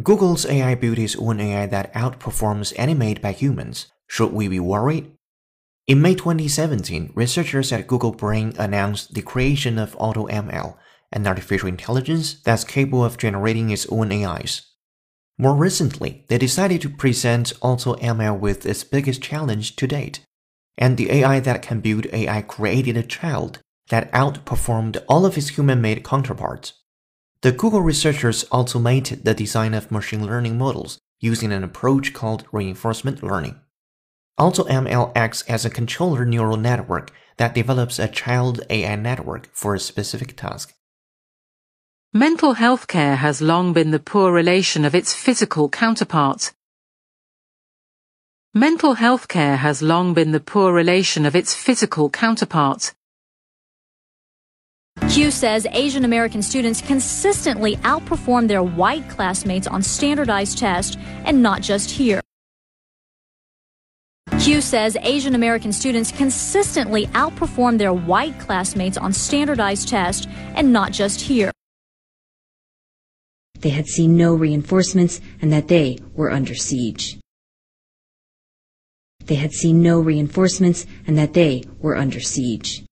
Google's AI builds its own AI that outperforms any made by humans. Should we be worried? In May 2017, researchers at Google Brain announced the creation of AutoML, an artificial intelligence that's capable of generating its own AIs. More recently, they decided to present AutoML with its biggest challenge to date, and the AI that can build AI created a child that outperformed all of its human-made counterparts. The Google researchers automated the design of machine learning models using an approach called reinforcement learning. AutoML acts as a controller neural network that develops a child AI network for a specific task. Mental health care has long been the poor relation of its physical counterpart. Mental health care has long been the poor relation of its physical counterpart. Q says Asian American students consistently outperform their white classmates on standardized tests and not just here. Q says Asian American students consistently outperform their white classmates on standardized tests and not just here. They had seen no reinforcements and that they were under siege. They had seen no reinforcements and that they were under siege.